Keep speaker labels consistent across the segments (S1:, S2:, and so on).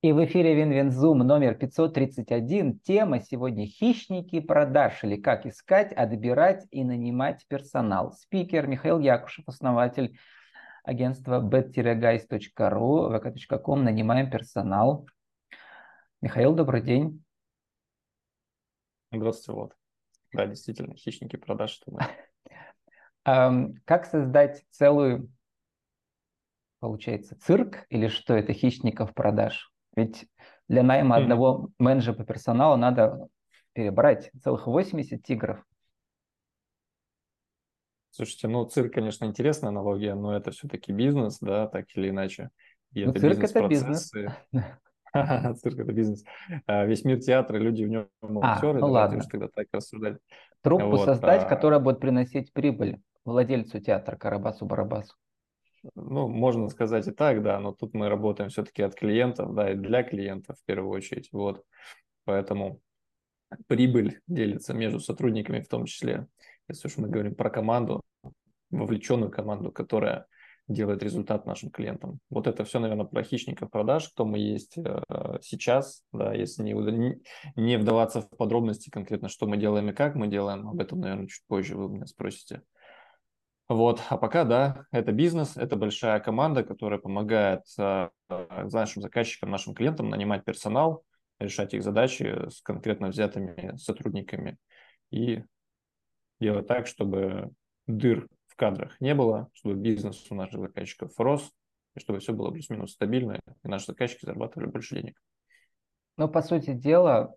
S1: И в эфире Win-Win Zoom номер 531. Тема сегодня «Хищники продаж» или «Как искать, отбирать и нанимать персонал». Спикер Михаил Якушев, основатель агентства bet-guys.ru, vk.com, нанимаем персонал. Михаил, добрый день.
S2: Здравствуйте, Влад. Да, действительно, хищники продаж. Что
S1: Как создать целую, получается, цирк или что это хищников продаж? Ведь для найма mm-hmm. одного менеджера по персоналу надо перебрать целых 80 тигров.
S2: Слушайте, ну цирк, конечно, интересная аналогия, но это все-таки бизнес, да, так или иначе.
S1: И ну, это цирк это бизнес.
S2: Цирк это бизнес. А, весь мир театр, а люди в нем актеры.
S1: А, ну ладно. тогда так рассуждать. Труппу создать, а... которая будет приносить прибыль владельцу театра Карабасу-Барабасу.
S2: Ну, можно сказать и так, да, но тут мы работаем все-таки от клиентов, да, и для клиентов в первую очередь, вот. Поэтому прибыль делится между сотрудниками в том числе. Если уж мы говорим про команду, вовлеченную команду, которая делает результат нашим клиентам. Вот это все, наверное, про хищников продаж, кто мы есть э, сейчас, да, если не, не вдаваться в подробности конкретно, что мы делаем и как мы делаем, об этом, наверное, чуть позже вы меня спросите. Вот, а пока, да, это бизнес, это большая команда, которая помогает э, нашим заказчикам, нашим клиентам нанимать персонал, решать их задачи с конкретно взятыми сотрудниками и делать так, чтобы дыр в кадрах не было, чтобы бизнес у наших заказчиков рос, и чтобы все было плюс-минус стабильно, и наши заказчики зарабатывали больше денег.
S1: Ну, по сути дела,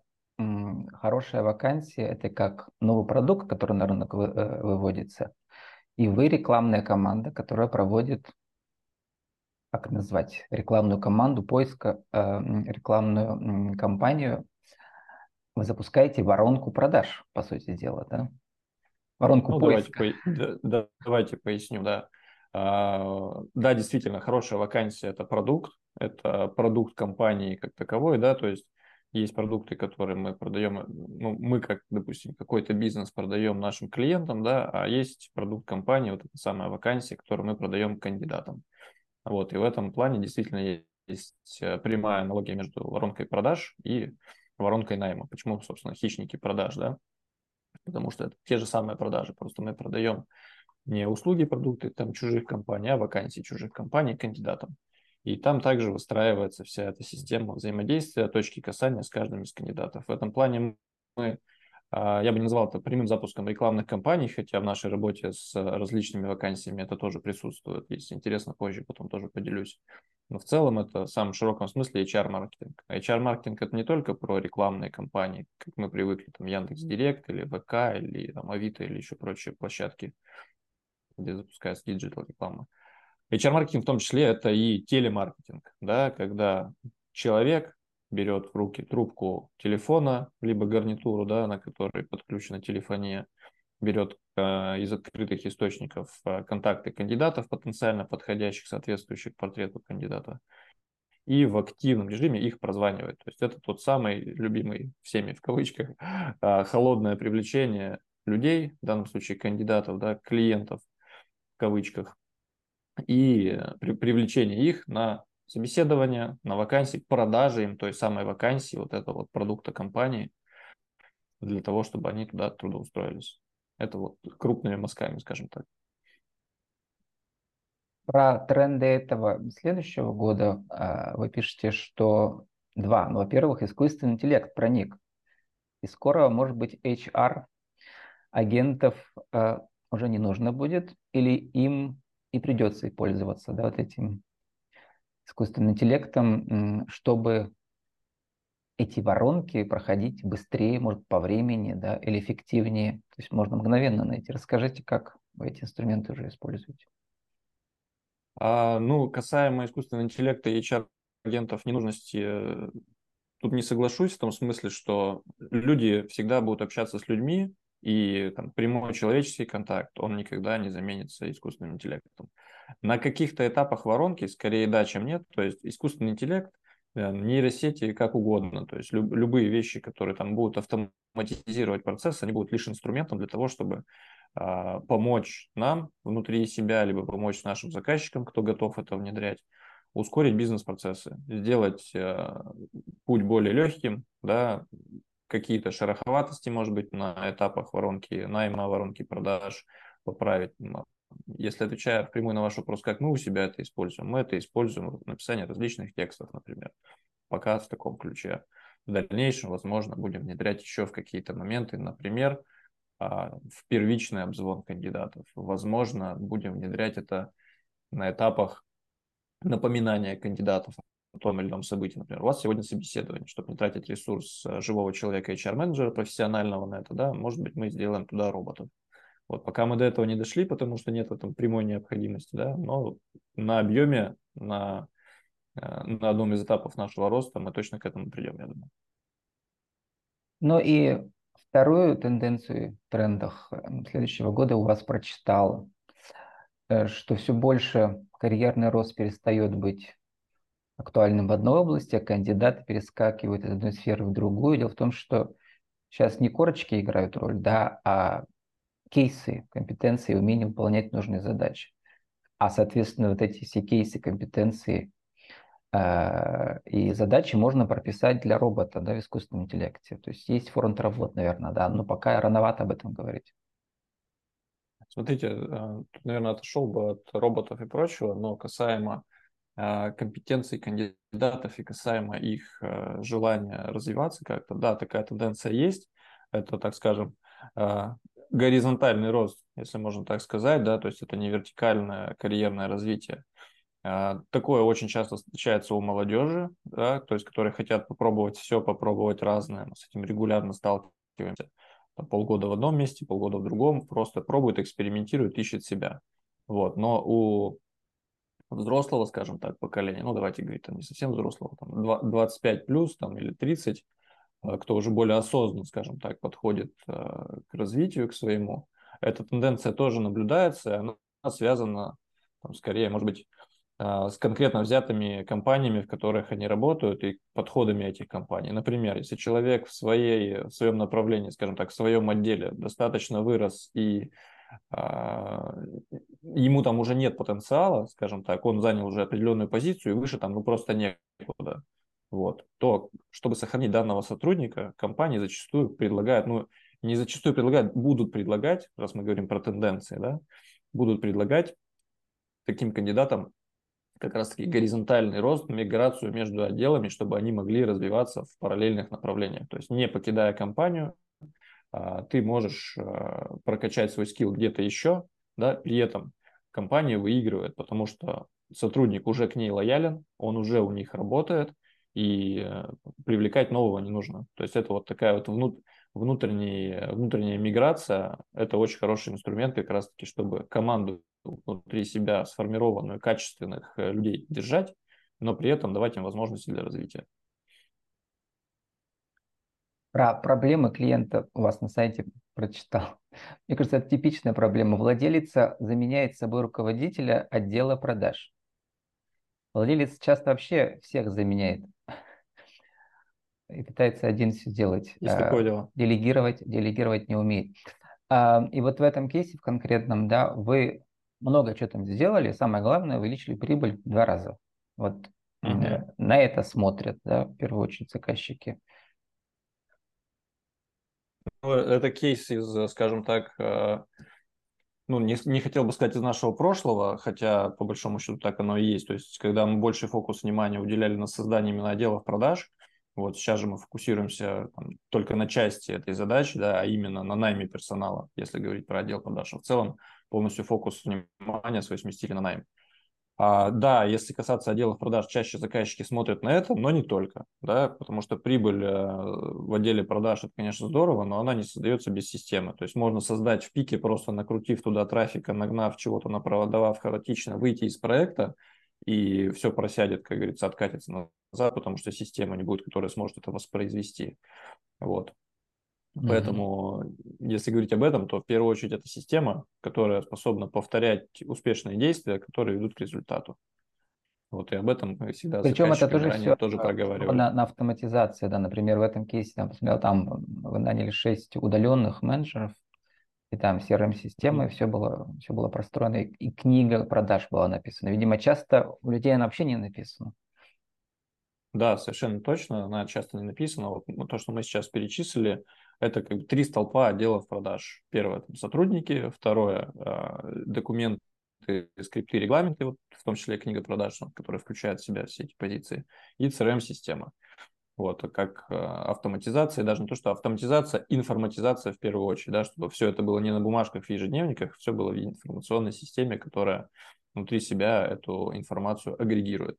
S1: хорошая вакансия – это как новый продукт, который на рынок э, выводится – и вы рекламная команда, которая проводит, как назвать, рекламную команду поиска, э, рекламную кампанию. Вы запускаете воронку продаж, по сути дела, да?
S2: Воронку ну, поиска. Давайте, по, да, давайте поясню, да. А, да, действительно, хорошая вакансия – это продукт, это продукт компании как таковой, да, то есть есть продукты, которые мы продаем, ну, мы как, допустим, какой-то бизнес продаем нашим клиентам, да, а есть продукт компании, вот эта самая вакансия, которую мы продаем кандидатам. Вот, и в этом плане действительно есть э, прямая аналогия между воронкой продаж и воронкой найма. Почему, собственно, хищники продаж, да? Потому что это те же самые продажи, просто мы продаем не услуги, продукты там чужих компаний, а вакансии чужих компаний кандидатам. И там также выстраивается вся эта система взаимодействия, точки касания с каждым из кандидатов. В этом плане мы, а, я бы не назвал это прямым запуском рекламных кампаний, хотя в нашей работе с различными вакансиями это тоже присутствует. Если интересно, позже потом тоже поделюсь. Но в целом это в самом широком смысле HR-маркетинг. А HR-маркетинг это не только про рекламные кампании, как мы привыкли, там Яндекс.Директ или ВК, или там Авито, или еще прочие площадки, где запускается digital реклама. HR-маркетинг в том числе это и телемаркетинг, да, когда человек берет в руки трубку телефона, либо гарнитуру, да, на которой подключена телефония, берет э, из открытых источников э, контакты кандидатов, потенциально подходящих, соответствующих портрету кандидата, и в активном режиме их прозванивает. То есть это тот самый любимый всеми в кавычках э, холодное привлечение людей, в данном случае кандидатов, да, клиентов в кавычках, и при, привлечение их на собеседование, на вакансии, к продаже им той самой вакансии, вот этого вот продукта компании, для того, чтобы они туда трудоустроились. Это вот крупными мазками, скажем так.
S1: Про тренды этого следующего года а, вы пишете, что два. Ну, во-первых, искусственный интеллект проник. И скоро, может быть, HR агентов а, уже не нужно будет, или им и придется пользоваться да, вот этим искусственным интеллектом, чтобы эти воронки проходить быстрее, может, по времени, да, или эффективнее. То есть можно мгновенно найти. Расскажите, как вы эти инструменты уже используете.
S2: А, ну, касаемо искусственного интеллекта и HR-агентов ненужности, э, тут не соглашусь в том смысле, что люди всегда будут общаться с людьми, и там, прямой человеческий контакт, он никогда не заменится искусственным интеллектом. На каких-то этапах воронки скорее да, чем нет. То есть искусственный интеллект, э, нейросети как угодно. То есть люб, любые вещи, которые там будут автоматизировать процесс, они будут лишь инструментом для того, чтобы а, помочь нам внутри себя, либо помочь нашим заказчикам, кто готов это внедрять, ускорить бизнес-процессы, сделать э, путь более легким, да, какие-то шероховатости, может быть, на этапах воронки найма, воронки продаж поправить. Если отвечая впрямую на ваш вопрос, как мы у себя это используем, мы это используем в написании различных текстов, например, пока в таком ключе. В дальнейшем, возможно, будем внедрять еще в какие-то моменты, например, а, в первичный обзвон кандидатов. Возможно, будем внедрять это на этапах напоминания кандидатов том или ином событии. Например, у вас сегодня собеседование, чтобы не тратить ресурс э, живого человека, HR-менеджера профессионального на это, да, может быть, мы сделаем туда роботов. Вот, пока мы до этого не дошли, потому что нет там прямой необходимости, да, но на объеме, на, э, на одном из этапов нашего роста мы точно к этому придем, я думаю.
S1: Ну и вторую тенденцию в трендах э, следующего года у вас прочитал, что все больше карьерный рост перестает быть актуальным в одной области, а кандидаты перескакивают из одной сферы в другую. Дело в том, что сейчас не корочки играют роль, да, а кейсы, компетенции, умение выполнять нужные задачи. А, соответственно, вот эти все кейсы, компетенции э, и задачи можно прописать для робота да, в искусственном интеллекте. То есть есть фронт работ, наверное, да, но пока рановато об этом говорить.
S2: Смотрите, э, тут, наверное, отошел бы от роботов и прочего, но касаемо компетенций кандидатов и касаемо их э, желания развиваться как-то, да, такая тенденция есть. Это, так скажем, горизонтальный рост, если можно так сказать, да, то есть это не вертикальное карьерное развитие. Такое очень часто встречается у молодежи, да, то есть которые хотят попробовать все, попробовать разное. Мы с этим регулярно сталкиваемся там, полгода в одном месте, полгода в другом, просто пробует, экспериментирует, ищет себя. Вот. Но у взрослого, скажем так, поколения, ну давайте говорить, там не совсем взрослого, там 25 плюс там, или 30, э, кто уже более осознанно, скажем так, подходит э, к развитию, к своему, эта тенденция тоже наблюдается, и она связана там, скорее, может быть, а, с конкретно взятыми компаниями, в которых они работают, и подходами этих компаний. Например, если человек в, своей, в своем направлении, скажем так, в своем отделе достаточно вырос и ему там уже нет потенциала, скажем так, он занял уже определенную позицию и выше там ну просто некуда, вот, то чтобы сохранить данного сотрудника, компании зачастую предлагают, ну не зачастую предлагают, будут предлагать, раз мы говорим про тенденции, да, будут предлагать таким кандидатам как раз-таки горизонтальный рост, миграцию между отделами, чтобы они могли развиваться в параллельных направлениях. То есть не покидая компанию, а, ты можешь а, прокачать свой скилл где-то еще, да, при этом компания выигрывает, потому что сотрудник уже к ней лоялен, он уже у них работает, и э, привлекать нового не нужно. То есть это вот такая вот внут, внутренняя, внутренняя миграция, это очень хороший инструмент как раз-таки, чтобы команду внутри себя сформированную, качественных э, людей держать, но при этом давать им возможности для развития.
S1: Про проблемы клиента у вас на сайте прочитал. Мне кажется, это типичная проблема. Владелица заменяет собой руководителя отдела продаж. Владелец часто вообще всех заменяет и пытается один все сделать.
S2: Есть а, такое дело.
S1: Делегировать, делегировать не умеет. А, и вот в этом кейсе в конкретном, да, вы много чего там сделали, самое главное, увеличили прибыль в два раза. Вот угу. на это смотрят, да, в первую очередь заказчики.
S2: Ну, это кейс из, скажем так, э, ну, не, не хотел бы сказать из нашего прошлого, хотя по большому счету так оно и есть. То есть, когда мы больше фокус внимания уделяли на создание именно отделов продаж, вот сейчас же мы фокусируемся там, только на части этой задачи, да, а именно на найме персонала, если говорить про отдел продаж. А в целом полностью фокус внимания свой сместили на найм. А, да, если касаться отделов продаж, чаще заказчики смотрят на это, но не только, да, потому что прибыль э, в отделе продаж это, конечно, здорово, но она не создается без системы. То есть можно создать в пике, просто накрутив туда трафика, нагнав чего-то, напродавав хаотично, выйти из проекта, и все просядет, как говорится, откатится назад, потому что система не будет, которая сможет это воспроизвести. Вот. Mm-hmm. Поэтому, если говорить об этом, то в первую очередь это система, которая способна повторять успешные действия, которые ведут к результату. Вот и об этом мы всегда
S1: Причем это тоже все
S2: тоже проговаривали.
S1: На, на автоматизации, да, например, в этом кейсе, там, посмотрел, там вы наняли 6 удаленных менеджеров, И там CRM-система, и все было, все было простроено, и, и книга продаж была написана. Видимо, часто у людей она вообще не написана.
S2: Да, совершенно точно, она часто не написана. Вот ну, то, что мы сейчас перечислили, это как бы три столпа отделов продаж. Первое – сотрудники, второе а, – документы, скрипты, регламенты, вот, в том числе книга продаж, которая включает в себя все эти позиции, и CRM-система. Вот, как а, автоматизация, даже не то, что автоматизация, информатизация в первую очередь, да, чтобы все это было не на бумажках, в ежедневниках, все было в информационной системе, которая внутри себя эту информацию агрегирует.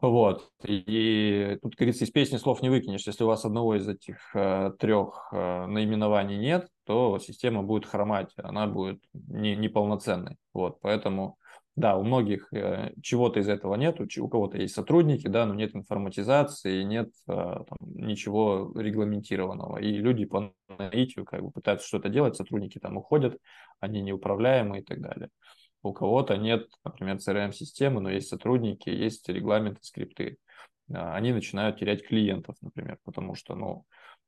S2: Вот. И тут, как говорится, из песни слов не выкинешь. Если у вас одного из этих э, трех э, наименований нет, то система будет хромать, она будет не, неполноценной. Вот. Поэтому, да, у многих э, чего-то из этого нет, у, у кого-то есть сотрудники, да, но нет информатизации, нет э, там, ничего регламентированного. И люди по наитию как бы пытаются что-то делать, сотрудники там уходят, они неуправляемы и так далее. У кого-то нет, например, CRM-системы, но есть сотрудники, есть регламенты, скрипты. А, они начинают терять клиентов, например, потому что, ну,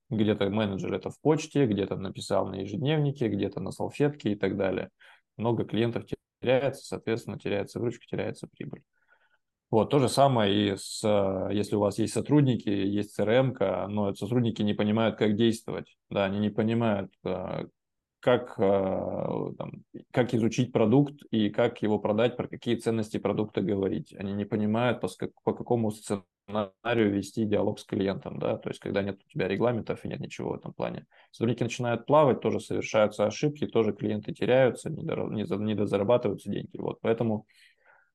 S2: где-то менеджер это в почте, где-то написал на ежедневнике, где-то на салфетке и так далее. Много клиентов теряется, соответственно, теряется выручка, теряется прибыль. Вот, то же самое и с, если у вас есть сотрудники, есть CRM, но сотрудники не понимают, как действовать, да, они не понимают, а, как, э, там, как изучить продукт и как его продать, про какие ценности продукта говорить. Они не понимают, по, по какому сценарию вести диалог с клиентом, да, то есть когда нет у тебя регламентов и нет ничего в этом плане. Сотрудники начинают плавать, тоже совершаются ошибки, тоже клиенты теряются, не, до, не, не дозарабатываются деньги. Вот, поэтому,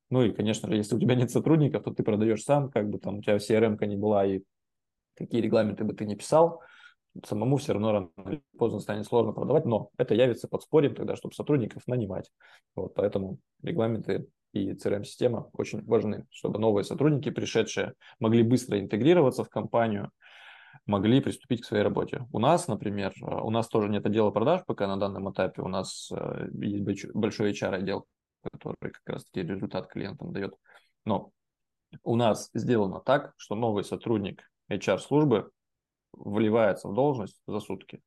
S2: ну и, конечно же, если у тебя нет сотрудников, то ты продаешь сам, как бы там у тебя CRM-ка не была и какие регламенты бы ты не писал, самому все равно рано или поздно станет сложно продавать, но это явится подспорьем тогда, чтобы сотрудников нанимать. Вот, поэтому регламенты и CRM-система очень важны, чтобы новые сотрудники, пришедшие, могли быстро интегрироваться в компанию, могли приступить к своей работе. У нас, например, у нас тоже нет отдела продаж пока на данном этапе, у нас э, есть большой HR-отдел, который как раз-таки результат клиентам дает. Но у нас сделано так, что новый сотрудник HR-службы вливается в должность за сутки.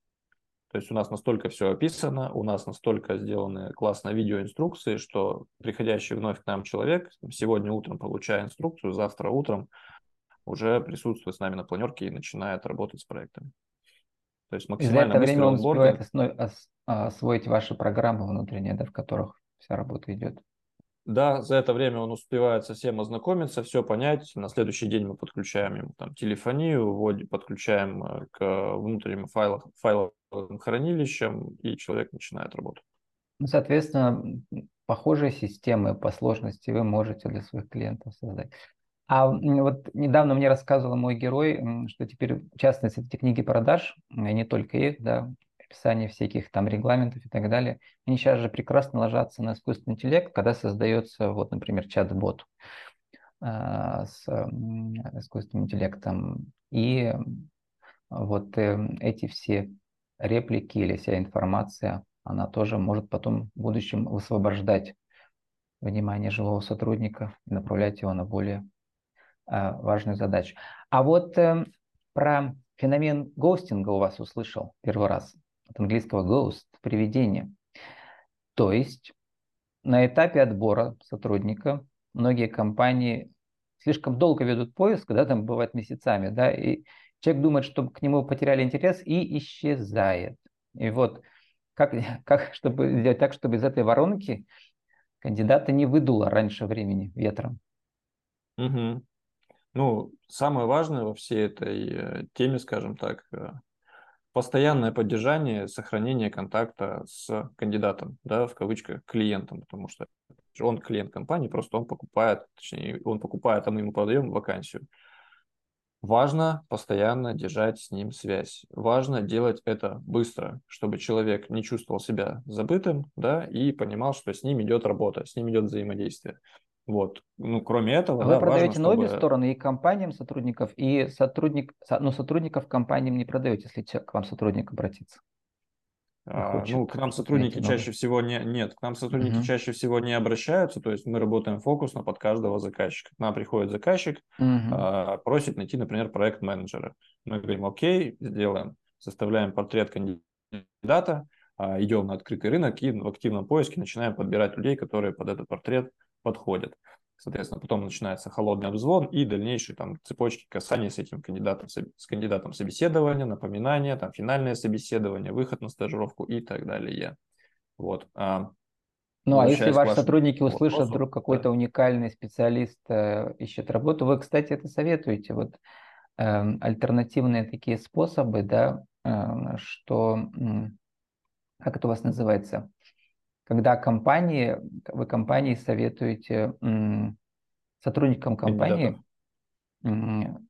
S2: То есть у нас настолько все описано, у нас настолько сделаны классные видеоинструкции, что приходящий вновь к нам человек сегодня утром получая инструкцию, завтра утром уже присутствует с нами на планерке и начинает работать с проектами.
S1: То есть максимально за это время он успевает освоить ваши программы внутренние, да, в которых вся работа идет.
S2: Да, за это время он успевает совсем ознакомиться, все понять. На следующий день мы подключаем ему там телефонию, вводим, подключаем э, к внутренним файлам, файловым хранилищам, и человек начинает работу.
S1: Ну, соответственно, похожие системы по сложности вы можете для своих клиентов создать. А вот недавно мне рассказывал мой герой, что теперь, в частности, эти книги продаж, и не только их, да, описание всяких там регламентов и так далее, они сейчас же прекрасно ложатся на искусственный интеллект, когда создается, вот, например, чат-бот э, с искусственным интеллектом. И вот э, эти все реплики или вся информация, она тоже может потом в будущем высвобождать внимание живого сотрудника и направлять его на более э, важную задачу. А вот э, про феномен гостинга у вас услышал первый раз от английского ghost, привидение. То есть на этапе отбора сотрудника многие компании слишком долго ведут поиск, да, там бывает месяцами, да, и человек думает, что к нему потеряли интерес и исчезает. И вот как, как чтобы сделать так, чтобы из этой воронки кандидата не выдуло раньше времени ветром?
S2: Угу. Ну, самое важное во всей этой э, теме, скажем так, э, постоянное поддержание, сохранение контакта с кандидатом, да, в кавычках, клиентом, потому что он клиент компании, просто он покупает, точнее, он покупает, а мы ему продаем вакансию. Важно постоянно держать с ним связь. Важно делать это быстро, чтобы человек не чувствовал себя забытым, да, и понимал, что с ним идет работа, с ним идет взаимодействие. Вот. Ну, кроме этого,
S1: а да, Вы продаете важно, на чтобы... обе стороны, и компаниям сотрудников, и сотрудник, ну, сотрудников компаниям не продаете, если к вам сотрудник обратится.
S2: А, ну, к нам сотрудники новый. чаще всего не нет, к нам сотрудники uh чаще всего не обращаются, то есть мы работаем фокусно под каждого заказчика. К нам приходит заказчик, uh а, просит найти, например, проект менеджера. Мы говорим, окей, сделаем, составляем портрет кандидата, а, идем на открытый рынок и в активном поиске начинаем подбирать людей, которые под этот портрет подходят. Соответственно, потом начинается холодный обзвон и дальнейшие там цепочки касаний с этим кандидатом, с кандидатом собеседования, напоминания, там финальное собеседование, выход на стажировку и так далее. Вот.
S1: А, ну, а если ваши сотрудники услышат, вопросу, вдруг какой-то да. уникальный специалист э, ищет работу, вы, кстати, это советуете, вот э, альтернативные такие способы, да, э, что, э, как это у вас называется, когда компании, вы компании советуете сотрудникам компании м,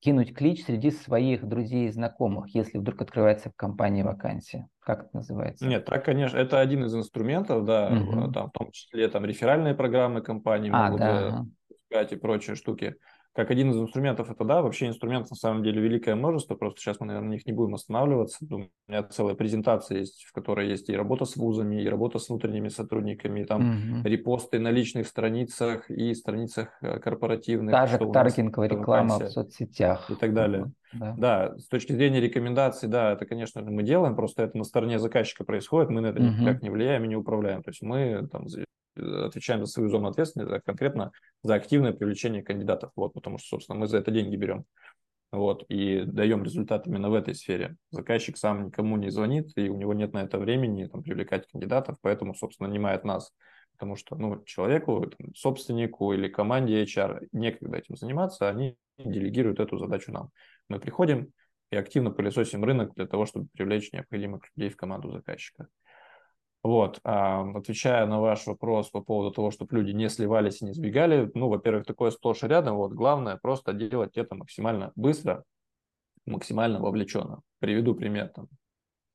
S1: кинуть клич среди своих друзей и знакомых, если вдруг открывается в компании вакансия. Как это называется?
S2: Нет, так, конечно, это один из инструментов, да, угу. там, в том числе там реферальные программы компании а, могут да, запускать и прочие штуки как один из инструментов это да, вообще инструментов на самом деле великое множество, просто сейчас мы, наверное, на них не будем останавливаться. У меня целая презентация есть, в которой есть и работа с вузами, и работа с внутренними сотрудниками, и там угу. репосты на личных страницах и страницах э, корпоративных.
S1: Та же таргетинговая реклама в соцсетях.
S2: И так далее. Да. да, с точки зрения рекомендаций, да, это, конечно же, мы делаем, просто это на стороне заказчика происходит, мы на это угу. никак не влияем и не управляем. То есть мы там отвечаем за свою зону ответственности, конкретно за активное привлечение кандидатов, вот, потому что, собственно, мы за это деньги берем. Вот, и даем результат именно в этой сфере. Заказчик сам никому не звонит, и у него нет на это времени там, привлекать кандидатов, поэтому, собственно, нанимает нас. Потому что ну, человеку, там, собственнику или команде HR некогда этим заниматься, они делегируют эту задачу нам. Мы приходим и активно пылесосим рынок для того, чтобы привлечь необходимых людей в команду заказчика. Вот, а, отвечая на ваш вопрос по поводу того, чтобы люди не сливались и не сбегали, ну, во-первых, такое сплошь и рядом, вот, главное просто делать это максимально быстро, максимально вовлеченно. Приведу пример. Там.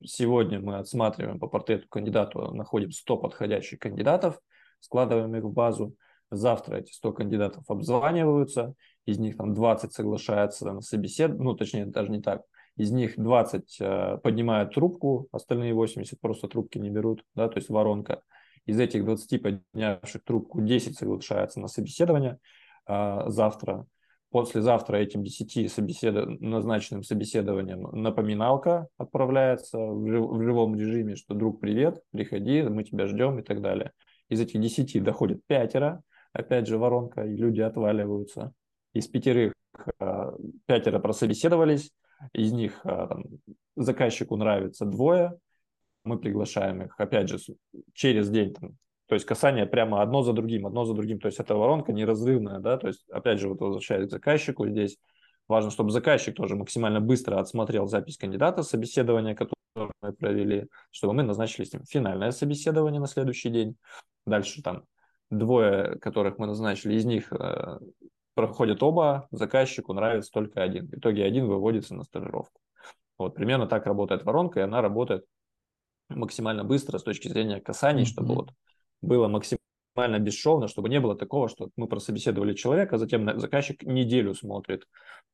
S2: Сегодня мы отсматриваем по портрету кандидату, находим 100 подходящих кандидатов, складываем их в базу, завтра эти 100 кандидатов обзваниваются, из них там 20 соглашаются на собеседование, ну, точнее, даже не так, из них 20 э, поднимают трубку, остальные 80 просто трубки не берут, да, то есть воронка. Из этих 20 поднявших трубку 10 соглашаются на собеседование э, завтра. Послезавтра этим 10 собесед... назначенным собеседованием напоминалка отправляется в, жив... в живом режиме, что друг, привет, приходи, мы тебя ждем и так далее. Из этих 10 доходит пятеро, опять же воронка, и люди отваливаются. Из пятерых э, пятеро прособеседовались, из них а, там, заказчику нравится двое, мы приглашаем их, опять же, через день, там, то есть касание прямо одно за другим, одно за другим, то есть эта воронка неразрывная, да, то есть, опять же, вот возвращаясь к заказчику, здесь важно, чтобы заказчик тоже максимально быстро отсмотрел запись кандидата, собеседования, которое мы провели, чтобы мы назначили с ним финальное собеседование на следующий день. Дальше там двое, которых мы назначили, из них э, проходят оба, заказчику нравится только один. В итоге один выводится на стажировку. Вот примерно так работает воронка, и она работает максимально быстро с точки зрения касаний, mm-hmm. чтобы вот было максимально бесшовно, чтобы не было такого, что мы прособеседовали человека, а затем заказчик неделю смотрит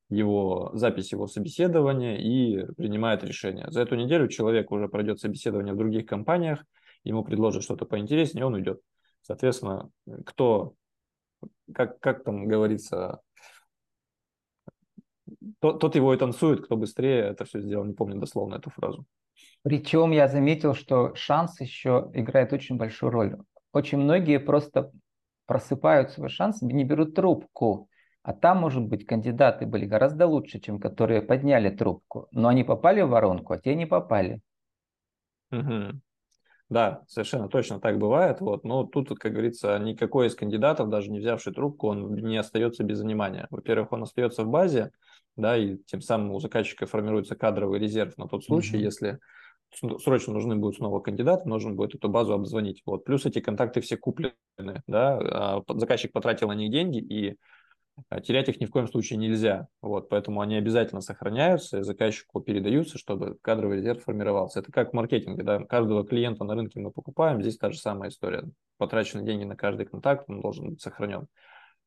S2: его запись его собеседования и принимает решение. За эту неделю человек уже пройдет собеседование в других компаниях, ему предложат что-то поинтереснее, он уйдет. Соответственно, кто как, как там говорится, тот, тот его и танцует, кто быстрее это все сделал, не помню дословно эту фразу.
S1: Причем я заметил, что шанс еще играет очень большую роль. Очень многие просто просыпают свой шанс, не берут трубку. А там, может быть, кандидаты были гораздо лучше, чем которые подняли трубку. Но они попали в воронку, а те не попали.
S2: Угу. Да, совершенно точно так бывает. Вот. Но тут, как говорится, никакой из кандидатов, даже не взявший трубку, он не остается без внимания. Во-первых, он остается в базе, да, и тем самым у заказчика формируется кадровый резерв на тот случай, mm-hmm. если срочно нужны будут снова кандидаты, нужно будет эту базу обзвонить. Вот. Плюс эти контакты все куплены, да, а заказчик потратил на них деньги, и терять их ни в коем случае нельзя. Вот, поэтому они обязательно сохраняются и заказчику передаются, чтобы кадровый резерв формировался. Это как в маркетинге. Да? Каждого клиента на рынке мы покупаем, здесь та же самая история. Потрачены деньги на каждый контакт, он должен быть сохранен.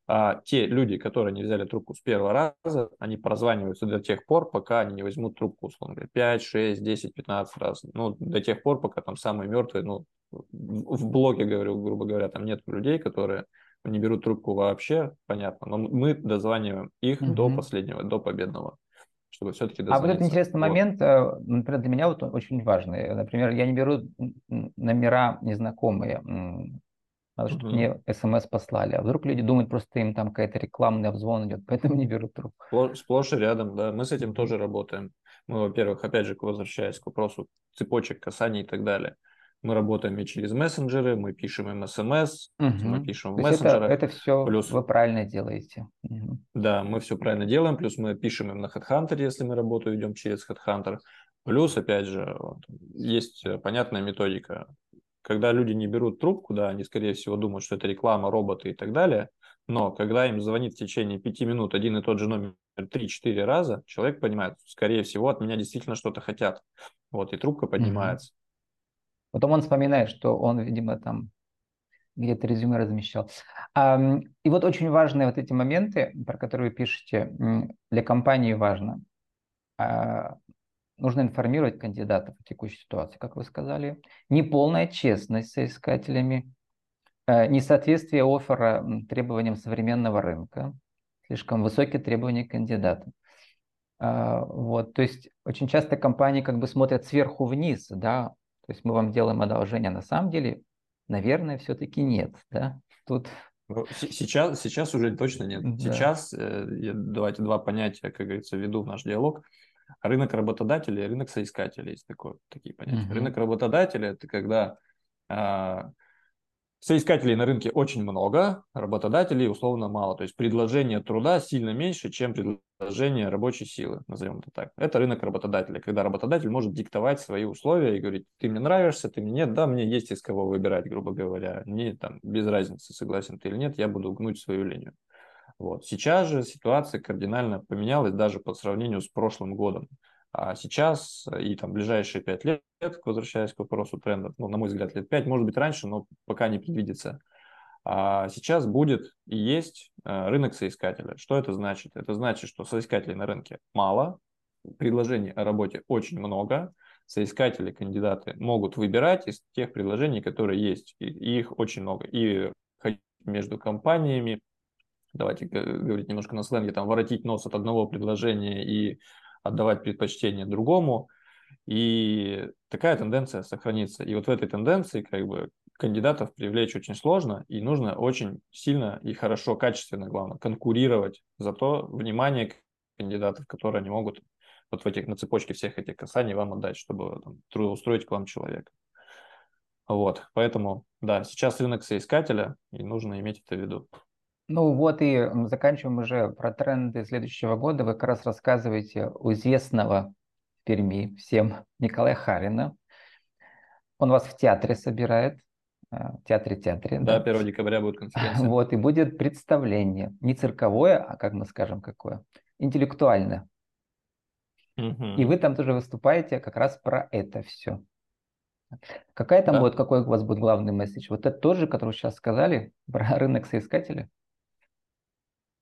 S2: А те люди, которые не взяли трубку с первого раза, они прозваниваются до тех пор, пока они не возьмут трубку, условно говоря, 5, 6, 10, 15 раз. Ну, до тех пор, пока там самые мертвые, ну, в блоге, говорю, грубо говоря, там нет людей, которые не берут трубку вообще, понятно, но мы дозваниваем их mm-hmm. до последнего, до победного. чтобы все-таки
S1: А вот этот интересный вот. момент, э, например, для меня вот очень важный. Например, я не беру номера незнакомые, надо, чтобы угу. мне смс послали. А вдруг люди думают, просто им там какая-то рекламный обзвон идет, поэтому не берут трубку.
S2: Сплошь и рядом, да. Мы с этим тоже работаем. Мы, во-первых, опять же, возвращаясь к вопросу цепочек касаний и так далее. Мы работаем и через мессенджеры, мы пишем им смс, угу. мы пишем в мессенджерах.
S1: Это, это все плюс, вы правильно делаете.
S2: Угу. Да, мы все правильно делаем, плюс мы пишем им на HeadHunter, если мы работу идем через HeadHunter. Плюс, опять же, вот, есть понятная методика. Когда люди не берут трубку, да, они, скорее всего, думают, что это реклама, роботы и так далее. Но когда им звонит в течение пяти минут один и тот же номер 3-4 раза, человек понимает, скорее всего, от меня действительно что-то хотят. Вот, и трубка поднимается.
S1: Потом он вспоминает, что он, видимо, там где-то резюме размещал. И вот очень важные вот эти моменты, про которые вы пишете, для компании важно. А, нужно информировать кандидатов о текущей ситуации, как вы сказали. Неполная честность с соискателями, э, несоответствие оффера требованиям современного рынка, слишком высокие требования к кандидатам. А, вот, то есть очень часто компании как бы смотрят сверху вниз, да, то есть мы вам делаем одолжение, на самом деле, наверное, все-таки нет, да. Тут
S2: ну, Сейчас, сейчас уже точно нет. Да. Сейчас э, давайте два понятия, как говорится, введу в наш диалог. Рынок работодателей и рынок соискателей есть такое, такие понятия. Угу. Рынок работодателя это когда а, Соискателей на рынке очень много, работодателей условно мало. То есть предложение труда сильно меньше, чем предложение рабочей силы, назовем это так. Это рынок работодателя, когда работодатель может диктовать свои условия и говорить, ты мне нравишься, ты мне нет, да, мне есть из кого выбирать, грубо говоря. Мне там без разницы, согласен ты или нет, я буду гнуть свою линию. Вот. Сейчас же ситуация кардинально поменялась даже по сравнению с прошлым годом. А сейчас и там ближайшие пять лет, возвращаясь к вопросу трендов, ну, на мой взгляд, лет пять, может быть, раньше, но пока не предвидится. А сейчас будет и есть э, рынок соискателя. Что это значит? Это значит, что соискателей на рынке мало, предложений о работе очень много, соискатели, кандидаты могут выбирать из тех предложений, которые есть. И их очень много. И между компаниями, давайте говорить немножко на сленге, там воротить нос от одного предложения и отдавать предпочтение другому. И такая тенденция сохранится. И вот в этой тенденции как бы кандидатов привлечь очень сложно, и нужно очень сильно и хорошо, качественно, главное, конкурировать за то внимание кандидатов, которые они могут вот в этих, на цепочке всех этих касаний вам отдать, чтобы там, трудоустроить к вам человека. Вот, поэтому, да, сейчас рынок соискателя, и нужно иметь это в виду.
S1: Ну вот и заканчиваем уже про тренды следующего года. Вы как раз рассказываете у известного в Перми всем Николая Харина. Он вас в театре собирает, э, в театре-театре.
S2: Да, да, 1 декабря будет конференция.
S1: Вот, и будет представление. Не цирковое, а как мы скажем, какое? Интеллектуальное. Угу. И вы там тоже выступаете как раз про это все. Какая там да. будет, какой у вас будет главный месседж? Вот это тоже, который сейчас сказали, про рынок соискателя?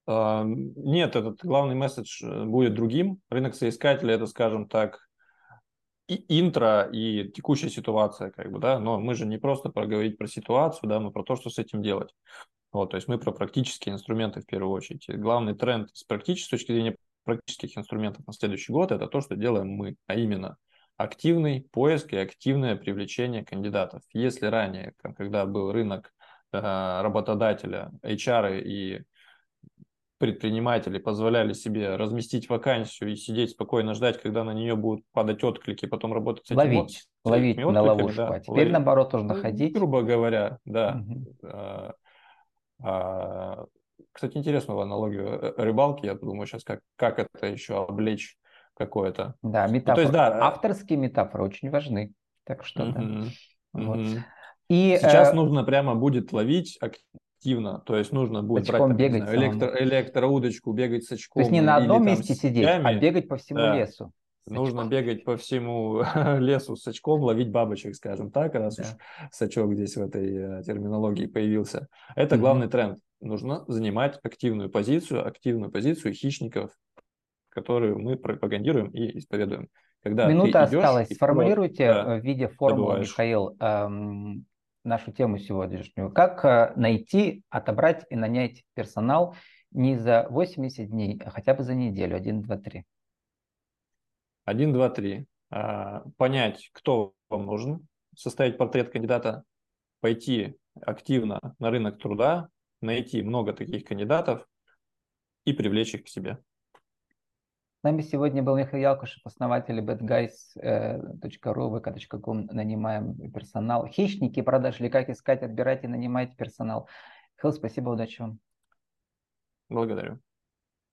S2: А, нет, этот главный месседж э, будет другим. Рынок соискателя это, скажем так, и интро, и текущая ситуация, как бы, да, но мы же не просто проговорить про ситуацию, да, мы про то, что с этим делать. Вот, то есть мы про практические инструменты в первую очередь. И главный тренд с практической точки зрения практических инструментов на следующий год это то, что делаем мы, а именно активный поиск и активное привлечение кандидатов. Если ранее, когда был рынок э, работодателя, HR и предприниматели позволяли себе разместить вакансию и сидеть спокойно ждать, когда на нее будут падать отклики, потом работать с
S1: этим ловить, вот, ловить на ловушку. Да, а теперь ловить. наоборот тоже находить.
S2: Грубо говоря, да. Угу. А, а, кстати, интересную аналогию э, рыбалки. Я думаю сейчас, как, как это еще облечь какое-то.
S1: Да, метафоры. Ну, то есть, да, авторские метафоры очень важны. Так что, угу. да.
S2: Вот. И, Сейчас э... нужно прямо будет ловить активно, то есть нужно будет
S1: брать там, бегать
S2: знаю, электро, электроудочку, бегать с очком.
S1: То есть не на одном или, месте там, сидеть, а бегать по всему да. лесу.
S2: Нужно бегать по всему лесу с очком, ловить бабочек, скажем так, раз да. уж сачок здесь в этой э, терминологии появился. Это главный тренд. Нужно занимать активную позицию, активную позицию хищников, которую мы пропагандируем и исповедуем.
S1: Когда Минута осталась. Сформулируйте да, в виде формулы, Михаил, эм, нашу тему сегодняшнюю. Как э, найти, отобрать и нанять персонал не за 80 дней, а хотя бы за неделю, 1, 2, 3?
S2: Один, два, три. А, понять, кто вам нужен, составить портрет кандидата, пойти активно на рынок труда, найти много таких кандидатов и привлечь их к себе.
S1: Нами сегодня был Михаил Ялкушев, основатель badguys.ru, vk.com, нанимаем персонал. Хищники продаж или как искать, отбирать и нанимать персонал. Михаил, спасибо, удачи вам.
S2: Благодарю.